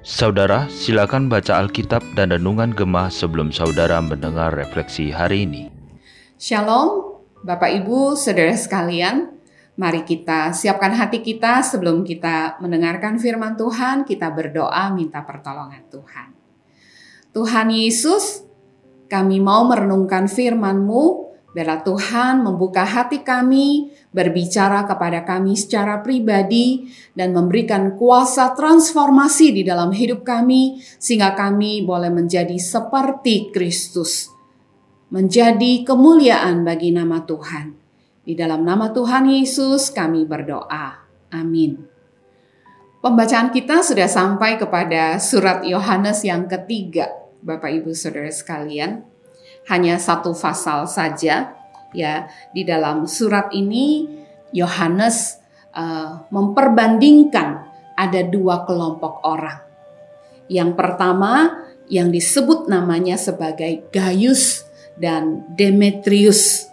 Saudara, silakan baca Alkitab dan Renungan Gemah sebelum saudara mendengar refleksi hari ini. Shalom, Bapak Ibu, Saudara sekalian. Mari kita siapkan hati kita sebelum kita mendengarkan firman Tuhan, kita berdoa minta pertolongan Tuhan. Tuhan Yesus, kami mau merenungkan firman-Mu, biarlah Tuhan membuka hati kami, berbicara kepada kami secara pribadi, dan memberikan kuasa transformasi di dalam hidup kami, sehingga kami boleh menjadi seperti Kristus, menjadi kemuliaan bagi nama Tuhan. Di dalam nama Tuhan Yesus, kami berdoa. Amin. Pembacaan kita sudah sampai kepada surat Yohanes yang ketiga, Bapak Ibu Saudara sekalian. Hanya satu pasal saja, ya di dalam surat ini Yohanes uh, memperbandingkan ada dua kelompok orang. Yang pertama yang disebut namanya sebagai Gaius dan Demetrius.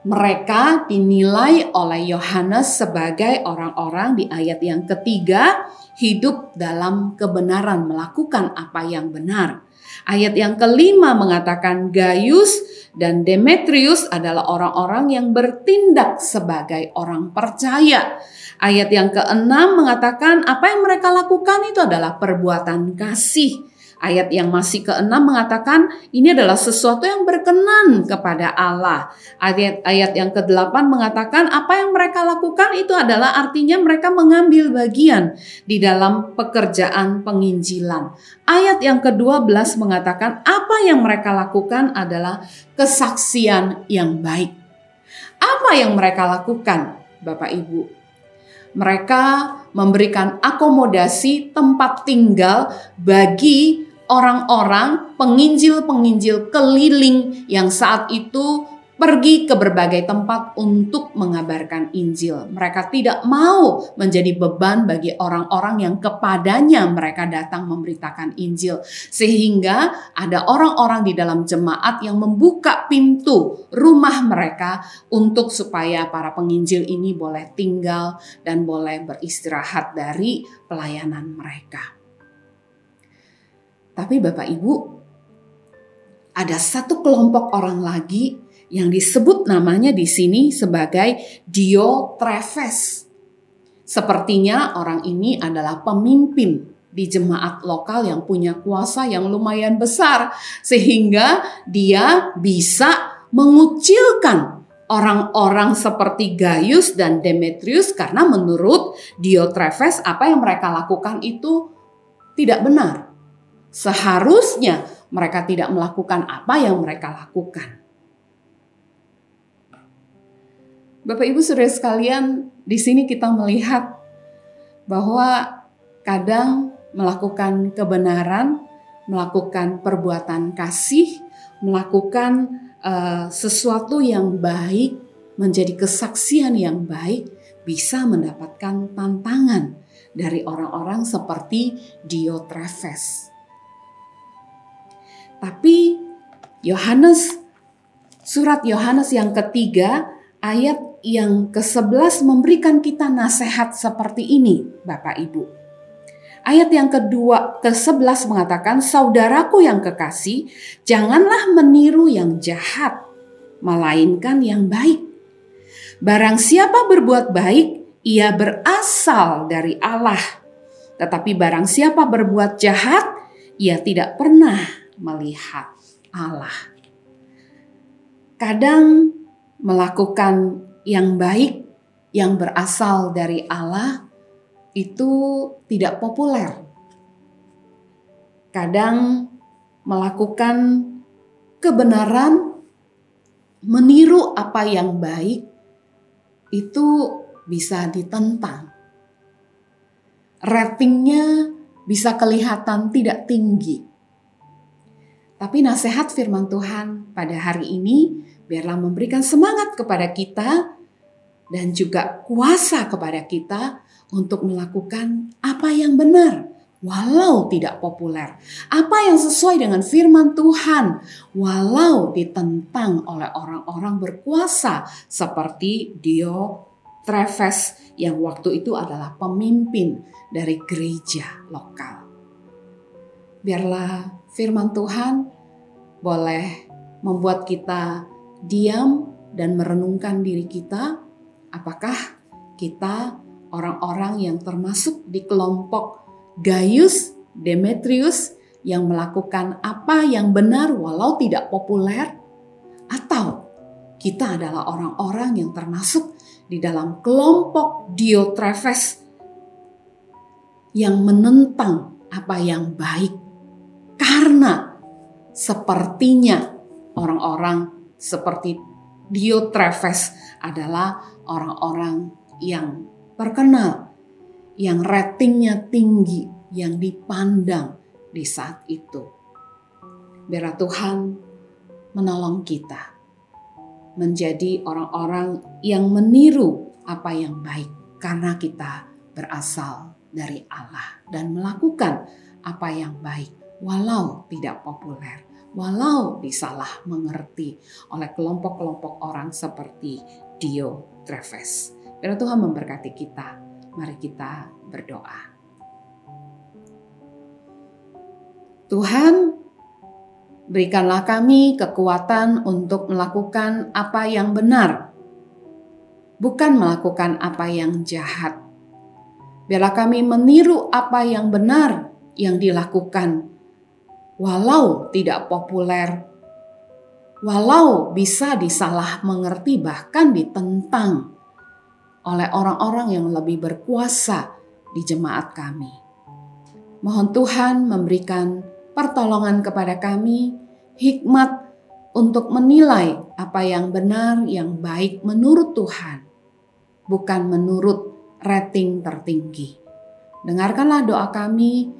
Mereka dinilai oleh Yohanes sebagai orang-orang di ayat yang ketiga hidup dalam kebenaran, melakukan apa yang benar. Ayat yang kelima mengatakan Gaius dan Demetrius adalah orang-orang yang bertindak sebagai orang percaya. Ayat yang keenam mengatakan apa yang mereka lakukan itu adalah perbuatan kasih. Ayat yang masih keenam mengatakan ini adalah sesuatu yang berkenan kepada Allah. Ayat ayat yang kedelapan mengatakan apa yang mereka lakukan itu adalah artinya mereka mengambil bagian di dalam pekerjaan penginjilan. Ayat yang kedua belas mengatakan apa yang mereka lakukan adalah kesaksian yang baik. Apa yang mereka lakukan, Bapak Ibu? Mereka memberikan akomodasi tempat tinggal bagi orang-orang penginjil-penginjil keliling yang saat itu pergi ke berbagai tempat untuk mengabarkan Injil. Mereka tidak mau menjadi beban bagi orang-orang yang kepadanya mereka datang memberitakan Injil. Sehingga ada orang-orang di dalam jemaat yang membuka pintu rumah mereka untuk supaya para penginjil ini boleh tinggal dan boleh beristirahat dari pelayanan mereka. Tapi Bapak Ibu, ada satu kelompok orang lagi yang disebut namanya di sini sebagai Diotrephes. Sepertinya orang ini adalah pemimpin di jemaat lokal yang punya kuasa yang lumayan besar sehingga dia bisa mengucilkan orang-orang seperti Gaius dan Demetrius karena menurut Diotrephes apa yang mereka lakukan itu tidak benar. Seharusnya mereka tidak melakukan apa yang mereka lakukan. Bapak Ibu Saudara sekalian, di sini kita melihat bahwa kadang melakukan kebenaran, melakukan perbuatan kasih, melakukan uh, sesuatu yang baik, menjadi kesaksian yang baik, bisa mendapatkan tantangan dari orang-orang seperti Diotrephes. Tapi Yohanes surat Yohanes yang ketiga ayat yang ke-11 memberikan kita nasihat seperti ini Bapak Ibu. Ayat yang kedua ke-11 mengatakan saudaraku yang kekasih janganlah meniru yang jahat melainkan yang baik. Barang siapa berbuat baik ia berasal dari Allah. Tetapi barang siapa berbuat jahat ia tidak pernah melihat Allah. Kadang melakukan yang baik yang berasal dari Allah itu tidak populer. Kadang melakukan kebenaran, meniru apa yang baik itu bisa ditentang. Ratingnya bisa kelihatan tidak tinggi. Tapi nasihat firman Tuhan pada hari ini biarlah memberikan semangat kepada kita dan juga kuasa kepada kita untuk melakukan apa yang benar walau tidak populer. Apa yang sesuai dengan firman Tuhan walau ditentang oleh orang-orang berkuasa seperti Dio Treves yang waktu itu adalah pemimpin dari gereja lokal. Biarlah firman Tuhan boleh membuat kita diam dan merenungkan diri kita, apakah kita orang-orang yang termasuk di kelompok Gaius Demetrius yang melakukan apa yang benar walau tidak populer? Atau kita adalah orang-orang yang termasuk di dalam kelompok Diotrephes yang menentang apa yang baik karena sepertinya orang-orang seperti Diotrephes adalah orang-orang yang terkenal, yang ratingnya tinggi, yang dipandang di saat itu. Biarlah Tuhan menolong kita menjadi orang-orang yang meniru apa yang baik karena kita berasal dari Allah dan melakukan apa yang baik walau tidak populer walau disalah mengerti oleh kelompok-kelompok orang seperti Dio Treves. Biar Tuhan memberkati kita. Mari kita berdoa. Tuhan, berikanlah kami kekuatan untuk melakukan apa yang benar, bukan melakukan apa yang jahat. Biarlah kami meniru apa yang benar yang dilakukan walau tidak populer, walau bisa disalah mengerti bahkan ditentang oleh orang-orang yang lebih berkuasa di jemaat kami. Mohon Tuhan memberikan pertolongan kepada kami, hikmat untuk menilai apa yang benar, yang baik menurut Tuhan, bukan menurut rating tertinggi. Dengarkanlah doa kami